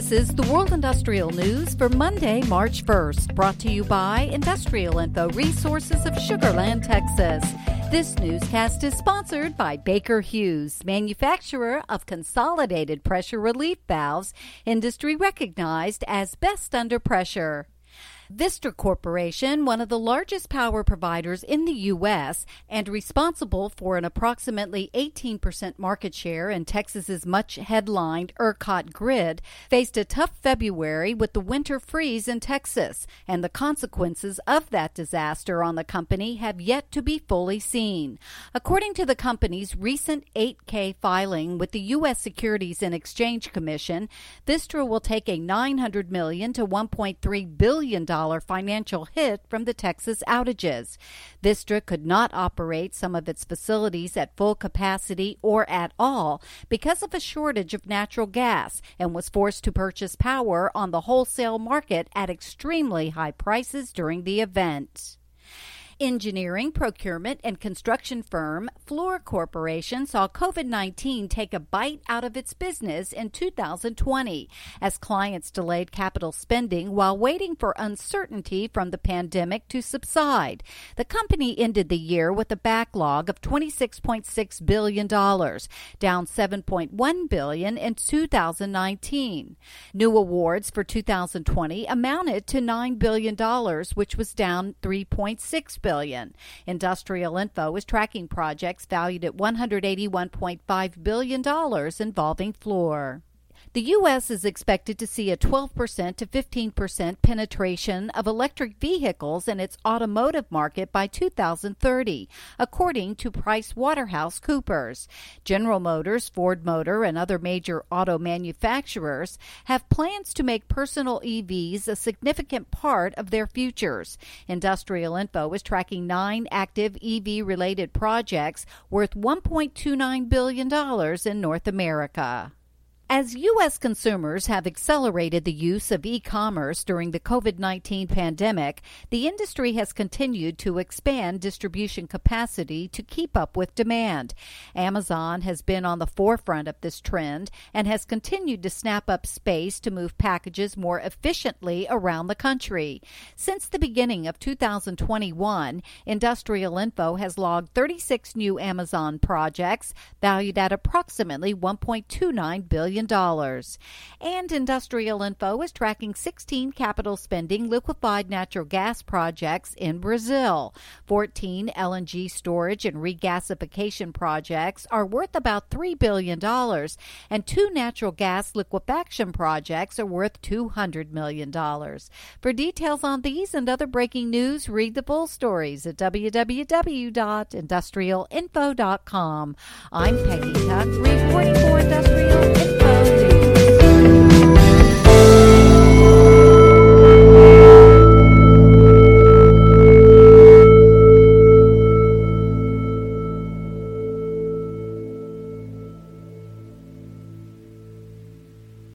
This is the World Industrial News for Monday, March 1st, brought to you by Industrial Info Resources of Sugar Land, Texas. This newscast is sponsored by Baker Hughes, manufacturer of consolidated pressure relief valves, industry recognized as best under pressure. Vistra Corporation, one of the largest power providers in the U.S. and responsible for an approximately 18% market share in Texas's much headlined ERCOT grid, faced a tough February with the winter freeze in Texas, and the consequences of that disaster on the company have yet to be fully seen. According to the company's recent 8K filing with the U.S. Securities and Exchange Commission, Vistra will take a 900 million to $1.3 billion financial hit from the Texas outages. Vistra could not operate some of its facilities at full capacity or at all because of a shortage of natural gas and was forced to purchase power on the wholesale market at extremely high prices during the event. Engineering, procurement, and construction firm Fluor Corporation saw COVID 19 take a bite out of its business in 2020 as clients delayed capital spending while waiting for uncertainty from the pandemic to subside. The company ended the year with a backlog of $26.6 billion, down 7.1 billion in 2019. New awards for 2020 amounted to $9 billion, which was down $3.6 billion billion. Industrial Info is tracking projects valued at 181.5 billion dollars involving Fluor. The U.S. is expected to see a 12% to 15% penetration of electric vehicles in its automotive market by 2030, according to PricewaterhouseCoopers. General Motors, Ford Motor, and other major auto manufacturers have plans to make personal EVs a significant part of their futures. Industrial Info is tracking nine active EV related projects worth $1.29 billion in North America. As U.S. consumers have accelerated the use of e commerce during the COVID 19 pandemic, the industry has continued to expand distribution capacity to keep up with demand. Amazon has been on the forefront of this trend and has continued to snap up space to move packages more efficiently around the country. Since the beginning of 2021, Industrial Info has logged 36 new Amazon projects valued at approximately $1.29 billion and Industrial Info is tracking 16 capital spending liquefied natural gas projects in Brazil. 14 LNG storage and regasification projects are worth about $3 billion, and two natural gas liquefaction projects are worth $200 million. For details on these and other breaking news, read the full stories at www.industrialinfo.com. I'm Peggy Tuck, reporting for Industrial Info. News.